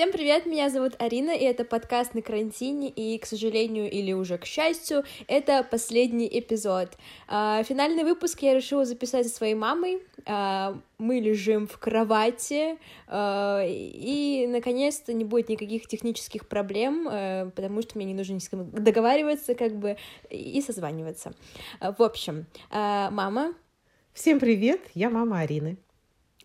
Всем привет, меня зовут Арина, и это подкаст на карантине, и, к сожалению, или уже к счастью, это последний эпизод. А, финальный выпуск я решила записать со своей мамой. А, мы лежим в кровати, а, и, наконец-то, не будет никаких технических проблем, потому что мне не нужно ни с кем договариваться, как бы, и созваниваться. В общем, мама... Всем привет, я мама Арины.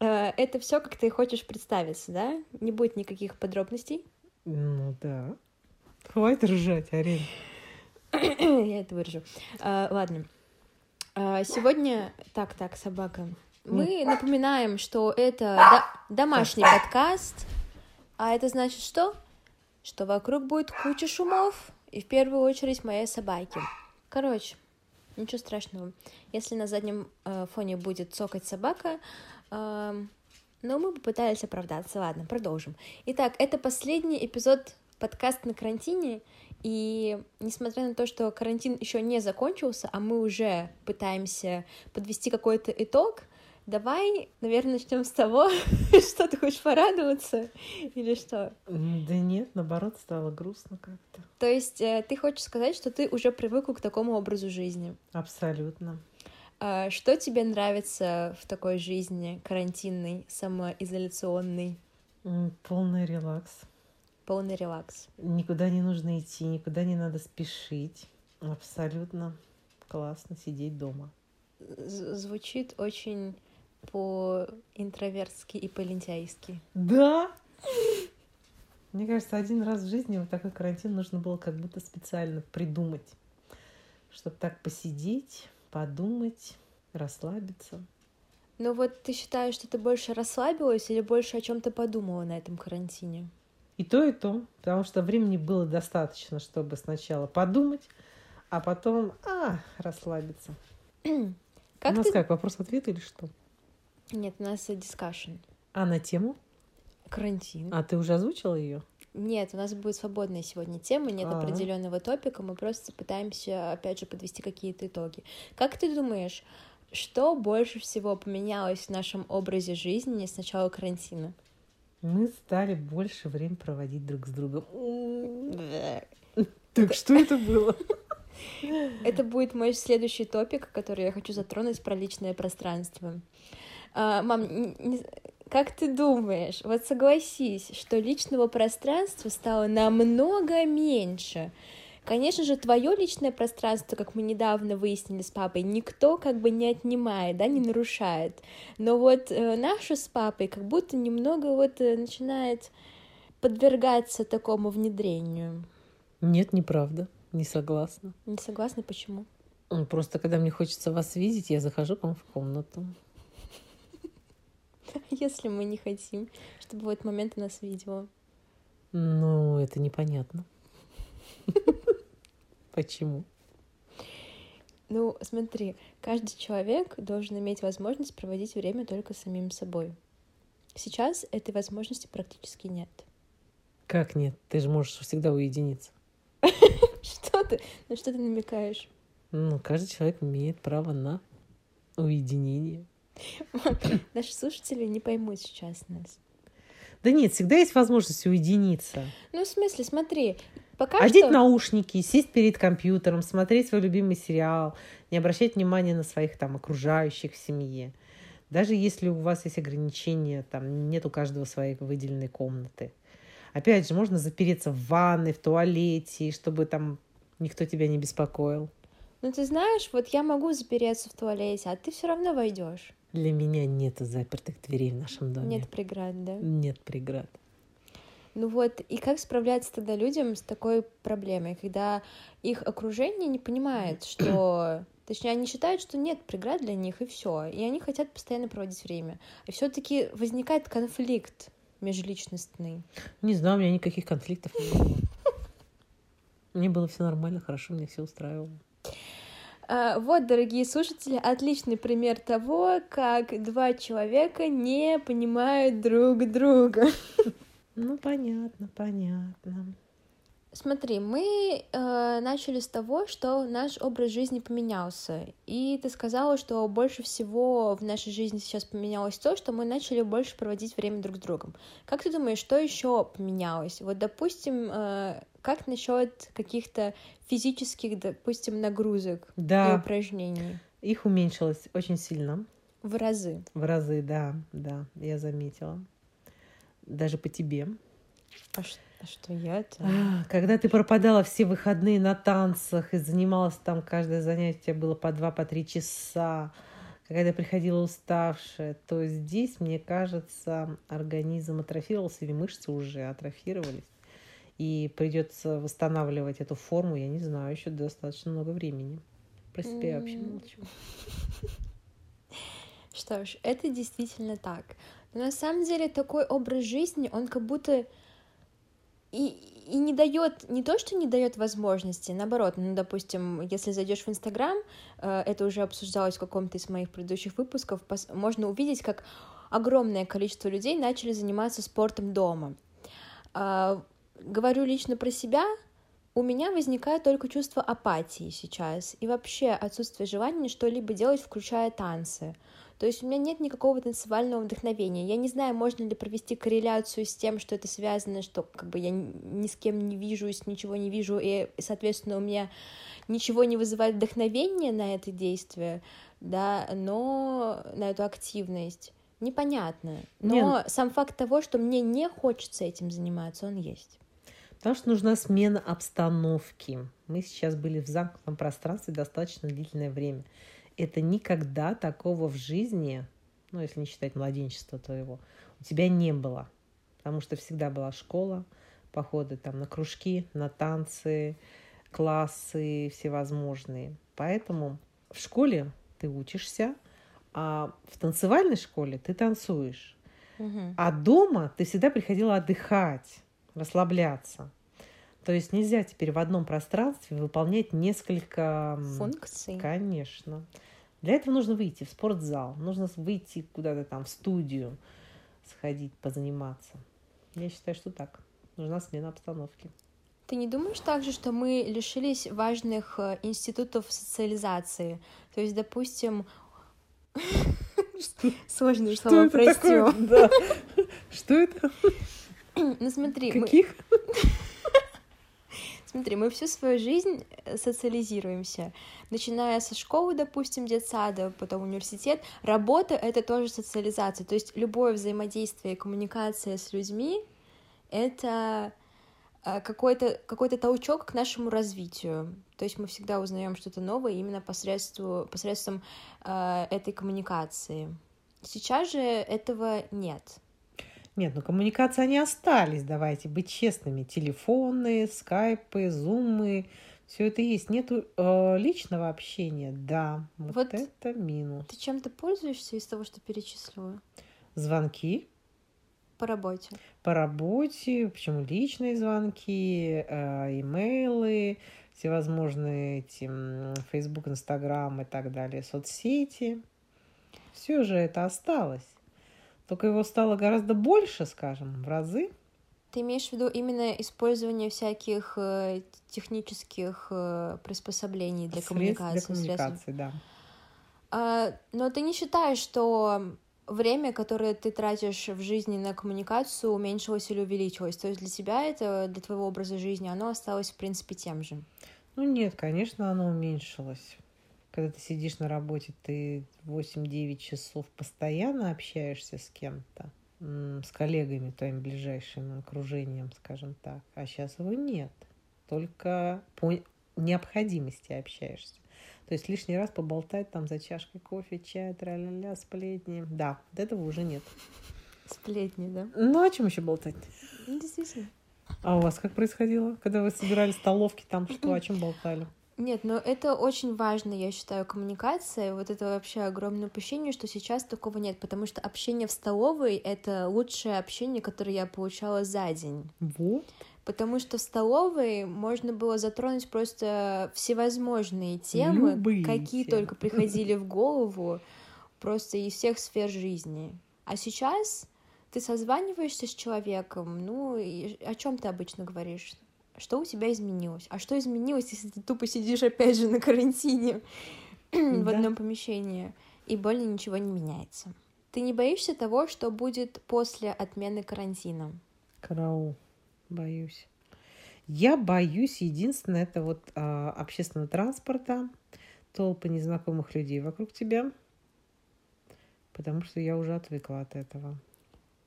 Э, это все, как ты хочешь представиться, да? Не будет никаких подробностей? Ну да. Хватит ржать, Арина. Я это вырежу. А, ладно. А, сегодня... Так, так, собака. Мы напоминаем, что это до... домашний подкаст. А это значит что? Что вокруг будет куча шумов. И в первую очередь моей собаки. Короче, ничего страшного. Если на заднем э, фоне будет цокать собака, но мы попытались оправдаться. Ладно, продолжим. Итак, это последний эпизод подкаста на карантине. И несмотря на то, что карантин еще не закончился, а мы уже пытаемся подвести какой-то итог, давай, наверное, начнем с того, что ты хочешь порадоваться или что? Да нет, наоборот, стало грустно как-то. То есть э, ты хочешь сказать, что ты уже привыкла к такому образу жизни? Абсолютно. А что тебе нравится в такой жизни карантинной, самоизоляционной? Полный релакс. Полный релакс. Никуда не нужно идти, никуда не надо спешить. Абсолютно классно сидеть дома. Звучит очень по-интровертски и по-лентяйски. Да? Мне кажется, один раз в жизни вот такой карантин нужно было как будто специально придумать, чтобы так посидеть, подумать, расслабиться. Ну вот ты считаешь, что ты больше расслабилась или больше о чем то подумала на этом карантине? И то, и то, потому что времени было достаточно, чтобы сначала подумать, а потом, а, расслабиться. как у нас ты... как, вопрос-ответ или что? Нет, у нас дискашн. А на тему? Карантин. А ты уже озвучила ее? Нет, у нас будет свободная сегодня тема, нет А-а-а. определенного топика, мы просто пытаемся, опять же, подвести какие-то итоги. Как ты думаешь, что больше всего поменялось в нашем образе жизни с начала карантина? Мы стали больше времени проводить друг с другом. Так что это было? Это будет мой следующий топик, который я хочу затронуть про личное пространство. А, мам, как ты думаешь, вот согласись, что личного пространства стало намного меньше. Конечно же, твое личное пространство, как мы недавно выяснили с папой, никто как бы не отнимает, да, не нарушает. Но вот э, наше с папой как будто немного вот э, начинает подвергаться такому внедрению. Нет, неправда. Не согласна. Не согласна, почему? Просто когда мне хочется вас видеть, я захожу к вам в комнату. если мы не хотим, чтобы в этот момент ты нас видела? Ну, это непонятно. Почему? Ну, смотри, каждый человек должен иметь возможность проводить время только с самим собой. Сейчас этой возможности практически нет. Как нет? Ты же можешь всегда уединиться. Что ты? На что ты намекаешь? Ну, каждый человек имеет право на уединение. Наши слушатели не поймут сейчас нас. Да нет, всегда есть возможность уединиться. Ну, в смысле, смотри, пока Одеть что... наушники, сесть перед компьютером, смотреть свой любимый сериал, не обращать внимания на своих там окружающих в семье. Даже если у вас есть ограничения, там нет у каждого своей выделенной комнаты. Опять же, можно запереться в ванной, в туалете, чтобы там никто тебя не беспокоил. Ну, ты знаешь, вот я могу запереться в туалете, а ты все равно войдешь. Для меня нет запертых дверей в нашем доме. Нет преград, да? Нет преград. Ну вот, и как справляться тогда людям с такой проблемой, когда их окружение не понимает, что... Точнее, они считают, что нет преград для них, и все. И они хотят постоянно проводить время. И все-таки возникает конфликт межличностный. Не знаю, у меня никаких конфликтов не было. Мне было все нормально, хорошо, мне все устраивало. А, вот, дорогие слушатели, отличный пример того, как два человека не понимают друг друга. Ну, понятно, понятно. Смотри, мы э, начали с того, что наш образ жизни поменялся. И ты сказала, что больше всего в нашей жизни сейчас поменялось то, что мы начали больше проводить время друг с другом. Как ты думаешь, что еще поменялось? Вот, допустим, э, как насчет каких-то физических, допустим, нагрузок Да. и упражнений? Их уменьшилось очень сильно. В разы. В разы, да, да, я заметила. Даже по тебе. А, ш- а что я это? А, Когда ты пропадала все выходные на танцах и занималась там, каждое занятие было по два, по три часа, когда приходила уставшая, то здесь, мне кажется, организм атрофировался, или мышцы уже атрофировались. И придется восстанавливать эту форму, я не знаю, еще достаточно много времени. Про себя я вообще молчу. Что ж, это действительно так. Но на самом деле такой образ жизни, он как будто и, и не дает, не то, что не дает возможности, наоборот, ну, допустим, если зайдешь в Инстаграм, э, это уже обсуждалось в каком-то из моих предыдущих выпусков, можно увидеть, как огромное количество людей начали заниматься спортом дома. Говорю лично про себя, у меня возникает только чувство апатии сейчас и вообще отсутствие желания что-либо делать, включая танцы. То есть у меня нет никакого танцевального вдохновения. Я не знаю, можно ли провести корреляцию с тем, что это связано, что как бы я ни с кем не вижусь, ничего не вижу, и, соответственно, у меня ничего не вызывает вдохновения на это действие, да, но на эту активность. Непонятно. Но Не, ну- сам факт того, что мне не хочется этим заниматься, он есть. Потому что нужна смена обстановки. Мы сейчас были в замкнутом пространстве достаточно длительное время. Это никогда такого в жизни, ну, если не считать младенчества твоего, у тебя не было. Потому что всегда была школа, походы там на кружки, на танцы, классы всевозможные. Поэтому в школе ты учишься, а в танцевальной школе ты танцуешь. Мгм. А дома ты всегда приходила отдыхать, расслабляться. То есть нельзя теперь в одном пространстве выполнять несколько... м, Функции. Конечно. Для этого нужно выйти в спортзал, нужно выйти куда-то там в студию, сходить, позаниматься. Я считаю, что так. Нужна смена обстановки. Ты не думаешь также, что мы лишились важных э, институтов социализации? То есть, допустим, сложные слова, прости. Что это? Ну смотри, Каких? Смотри, мы всю свою жизнь э, социализируемся, начиная со школы, допустим, детсада, потом университет. Работа — это тоже социализация, то есть любое взаимодействие и коммуникация с людьми — это э, какой-то какой толчок к нашему развитию. То есть мы всегда узнаем что-то новое именно посредством, посредством э, этой коммуникации. Сейчас же этого нет. Нет, ну коммуникации они остались, давайте быть честными. Телефоны, скайпы, зумы, все это есть. Нету э, личного общения, да. Вот, Вот. это минус. Ты чем-то пользуешься из того, что перечислила? Звонки По работе. по работе, почему личные звонки, э, имейлы, всевозможные эти Facebook, Instagram и так далее, соцсети. Все же это осталось. Только его стало гораздо больше, скажем, в разы. Ты имеешь в виду именно использование всяких э, технических э, приспособлений для Средств коммуникации? Для средств? коммуникации, да. А, но ты не считаешь, что время, которое ты тратишь в жизни на коммуникацию, уменьшилось или увеличилось? То есть для тебя это, для твоего образа жизни, оно осталось, в принципе, тем же? Ну нет, конечно, оно уменьшилось. Когда ты сидишь на работе, ты 8-9 часов постоянно общаешься с кем-то, с коллегами твоим ближайшим окружением, скажем так. А сейчас его нет. Только по необходимости общаешься. То есть лишний раз поболтать там за чашкой кофе, чая, тра-ля-ля, сплетни. Да, вот этого уже нет. Сплетни, да? Ну, о чем еще болтать? Ну, действительно. А у вас как происходило, когда вы собирали столовки, там что, о чем болтали? Нет, но это очень важно, я считаю, коммуникация. Вот это вообще огромное упущение, что сейчас такого нет, потому что общение в столовой — это лучшее общение, которое я получала за день. Вот. Потому что в столовой можно было затронуть просто всевозможные темы, Любые какие темы. только приходили в голову, просто из всех сфер жизни. А сейчас ты созваниваешься с человеком, ну, и о чем ты обычно говоришь? Что у тебя изменилось? А что изменилось, если ты тупо сидишь опять же на карантине в одном помещении и более ничего не меняется? Ты не боишься того, что будет после отмены карантина? Караул. Боюсь. Я боюсь, единственное, это вот а, общественного транспорта, толпы незнакомых людей вокруг тебя, потому что я уже отвыкла от этого.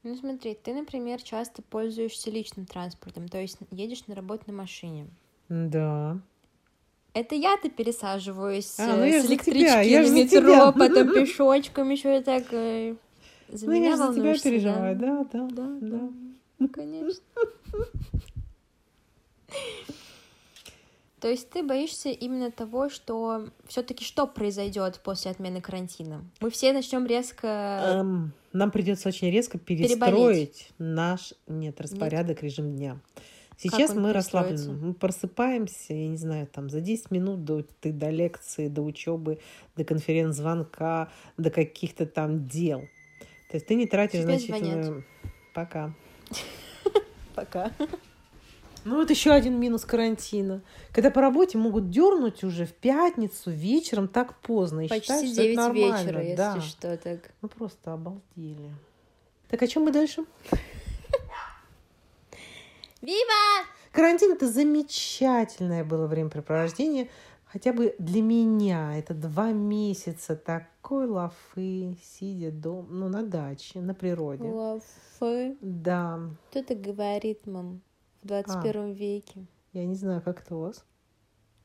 Ну смотри, ты, например, часто пользуешься личным транспортом, то есть едешь на работу на машине. Да. Это я-то пересаживаюсь А, ну э, я с электрички я на метро, потом пешочком еще и так. э, За ну, я меня же за тебя переживаю, да, да, Да, да. да. Ну, конечно. То есть ты боишься именно того, что все-таки что произойдет после отмены карантина? Мы все начнем резко. Эм, нам придется очень резко Переболеть. перестроить наш нет распорядок, режим дня. Сейчас мы расслаблены. Мы просыпаемся, я не знаю, там за 10 минут до, ты до лекции, до учебы, до конференц-звонка, до каких-то там дел. То есть ты не тратишь Тебе значительную... Пока. Пока. Ну вот еще один минус карантина. Когда по работе могут дернуть уже в пятницу вечером так поздно. И считают, Почти что это 9 нормально. вечера, если да. что, так. Мы просто обалдели. Так о чем мы дальше? Вива! Карантин это замечательное было времяпрепровождение. Хотя бы для меня это два месяца такой лафы, сидя дома, ну, на даче, на природе. Лафы. Да, Кто это говорит, мам? В 21 веке. я не знаю, как это у вас.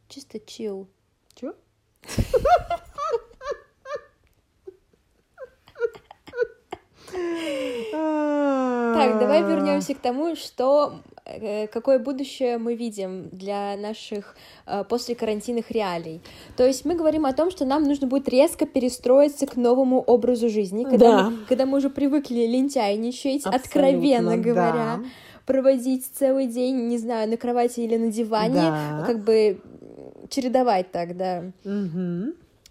Чисто чил. Чего? Так, давай вернемся к тому, что э, какое будущее мы видим для наших э, после карантинных реалий. То есть мы говорим о том, что нам нужно будет резко перестроиться к новому образу жизни, когда, Да. мы, когда мы уже привыкли лентяйничать, Абсолютно, откровенно да. Проводить целый день, не знаю, на кровати или на диване, Да. как бы чередовать так, да.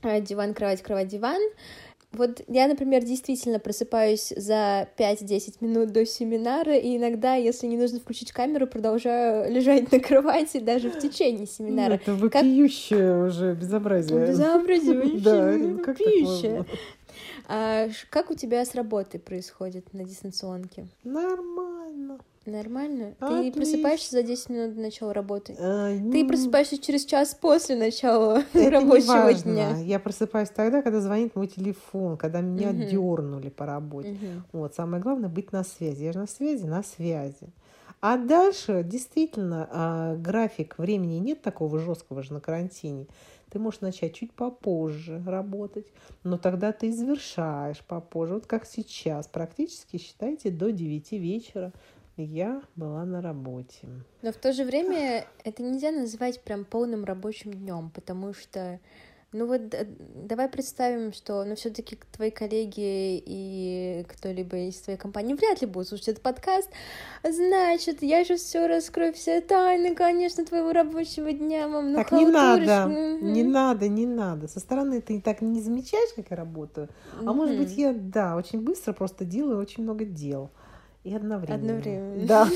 А, диван, кровать, кровать, диван. Вот я, например, действительно просыпаюсь за 5-10 минут до семинара, и иногда, если не нужно включить камеру, продолжаю лежать на кровати даже в течение семинара. Это вопиющее уже безобразие. Безобразие вообще, Да, ну, как? А как у тебя с работой происходит на дистанционке? Нормально. Нормально? Ты Отлично. просыпаешься за 10 минут до начала работы? Э, Ты м, просыпаешься через час после начала это не рабочего важно. дня. Я просыпаюсь тогда, когда звонит мой телефон, когда меня Мгм. дернули по работе. Мгм. Вот, самое главное быть на связи. Я же на связи, на связи. А дальше действительно а, график времени нет такого жесткого же на карантине. Ты можешь начать чуть попозже работать, но тогда ты завершаешь попозже. Вот как сейчас, практически считайте до 9 вечера я была на работе. Но в то же время это нельзя называть прям полным рабочим днем, потому что, ну вот давай представим, что, ну все-таки твои коллеги и кто-либо из твоей компании вряд ли будут слушать этот подкаст. Значит, я же все раскрою, все тайны, конечно, твоего рабочего дня, мам. Ну, так не надо, не надо, не надо. Со стороны ты так не замечаешь, как я работаю. А может быть, я, да, очень быстро просто делаю очень много дел. И одновременно. Одновременно. Да.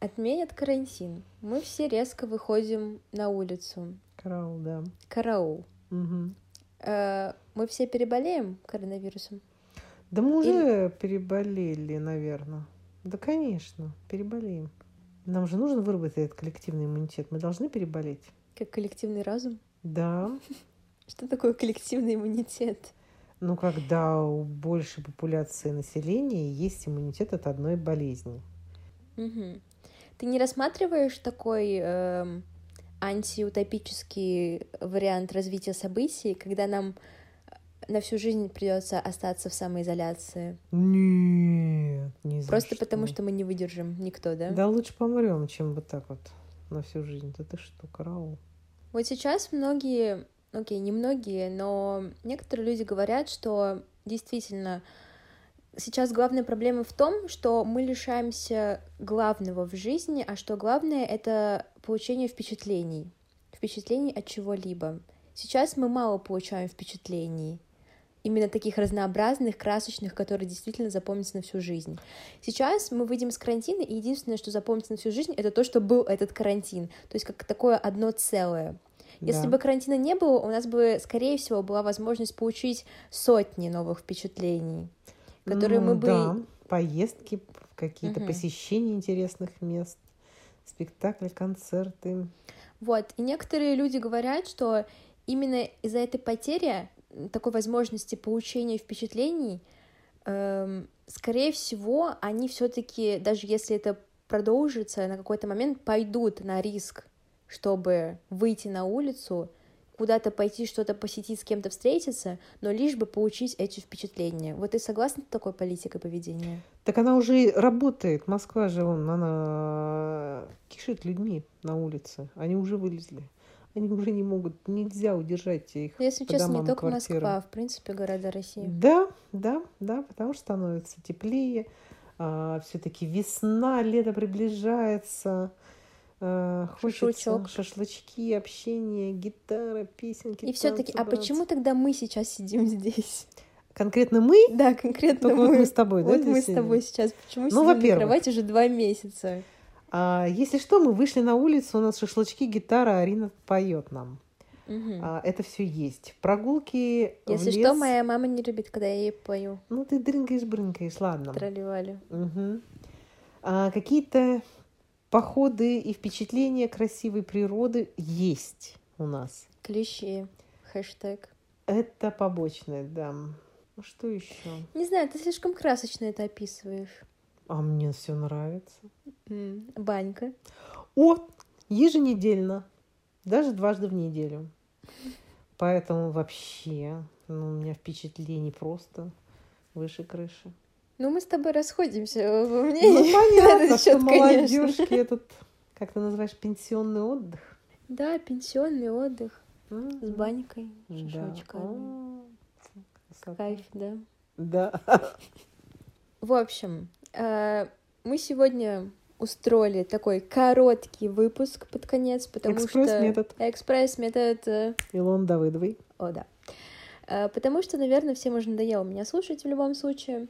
Отменят карантин. Мы все резко выходим на улицу. Караул, да. Караул. Мгм. Э, Мы все переболеем коронавирусом? Да мы уже переболели, наверное. Да, конечно, переболеем. Нам же нужно выработать этот коллективный иммунитет. Мы должны переболеть. Как коллективный разум? Да. Что такое коллективный иммунитет? Ну, когда у большей популяции населения есть иммунитет от одной болезни. Мгм. Ты не рассматриваешь такой эм, антиутопический вариант развития событий, когда нам на всю жизнь придется остаться в самоизоляции? Нет, не за Просто потому, что мы не выдержим никто, да? Да лучше помрем, чем вот так вот на всю жизнь. Да ты что, караул. Вот сейчас многие, окей, не многие, но некоторые люди говорят, что действительно сейчас главная проблема в том, что мы лишаемся главного в жизни, а что главное — это получение впечатлений. Впечатлений от чего-либо. Сейчас мы мало получаем впечатлений. именно таких разнообразных, красочных, которые действительно запомнятся на всю жизнь. Сейчас мы выйдем из карантина, и единственное, что запомнится на всю жизнь, это то, что был этот карантин. То есть как такое одно целое. Если Да. бы карантина не было, у нас бы, скорее всего, была возможность получить сотни новых впечатлений, которые Ну мы бы... да, поездки, какие-то Мгм. посещения интересных мест, спектакли, концерты. Вот, и некоторые люди говорят, что именно из-за этой потери такой возможности получения впечатлений, эм, скорее всего, они все-таки, даже если это продолжится, на какой-то момент пойдут на риск, чтобы выйти на улицу, куда-то пойти, что-то посетить, с кем-то встретиться, но лишь бы получить эти впечатления. Вот ты согласна с такой политикой поведения? Так она уже работает. Москва же, вон, она кишит людьми на улице. Они уже вылезли. Они уже не могут, нельзя удержать их. Ну, Если по честно, не домам и только квартирам. Москва, а в принципе, города России. Да, да, да, потому что становится теплее. все-таки весна, лето приближается. Хочется Шашлычок. шашлычки, общение, гитара, песенки. И все-таки, а почему тогда мы сейчас сидим здесь? Конкретно мы, Да, конкретно только вот мы. мы с тобой, да, Вот мы с тобой сейчас. Почему Ну, сидим на кровати уже два месяца? А, если что, мы вышли на улицу, у нас шашлычки, гитара, Арина поет нам. Мгм. А, это все есть. Прогулки в Если лес. что, моя мама не любит, когда я ей пою. Ну, ты дрынгаешь-брынгаешь, ладно. Тролливали. Мгм. А, какие-то походы и впечатления красивой природы есть у нас. Клещи. Хэштег. Это побочное, да. Ну, что еще? Не знаю, ты слишком красочно это описываешь. А мне все нравится. М, Банька. О, еженедельно. Даже дважды в неделю. Поэтому вообще ну, у меня впечатлений просто выше крыши. Ну, мы с тобой расходимся во Ну, мнении. понятно, этот что счет, конечно. молодежки этот, как ты называешь, пенсионный отдых. Да, пенсионный отдых с банькой, шашлычками. Кайф, да. Да. В общем, э, мы сегодня устроили такой короткий выпуск под конец, потому что... Экспресс-метод. Экспресс-метод. э, Илон Давыдовой. О, да. Э, Потому что, наверное, всем уже надоело меня слушать в любом случае.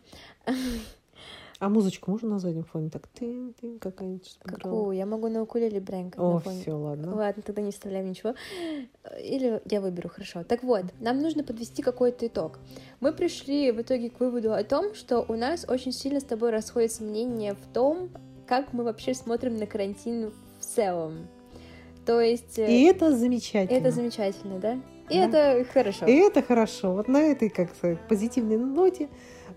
А музычку можно на заднем фоне? Так ты, ты какая-нибудь? Какую? Я могу на укулеле бренкать на О, фоне. все, ладно. Ладно, тогда не вставляем ничего. Или я выберу, хорошо. Так вот, нам нужно подвести какой-то итог. Мы пришли в итоге к выводу о том, что у нас очень сильно с тобой расходится мнение в том, как мы вообще смотрим на карантин в целом. То есть э, И это замечательно. это замечательно, да? И Да. это хорошо. И это хорошо. Вот на этой как сказать, позитивной ноте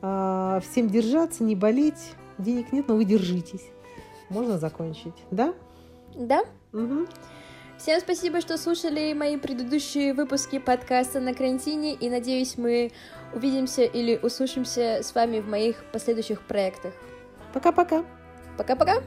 а, всем держаться, не болеть. Денег нет, но вы держитесь. Можно закончить, да? Да? Мгм. Всем спасибо, что слушали мои предыдущие выпуски подкаста на карантине, и надеюсь, мы увидимся или услышимся с вами в моих последующих проектах. Пока-пока. Пока-пока!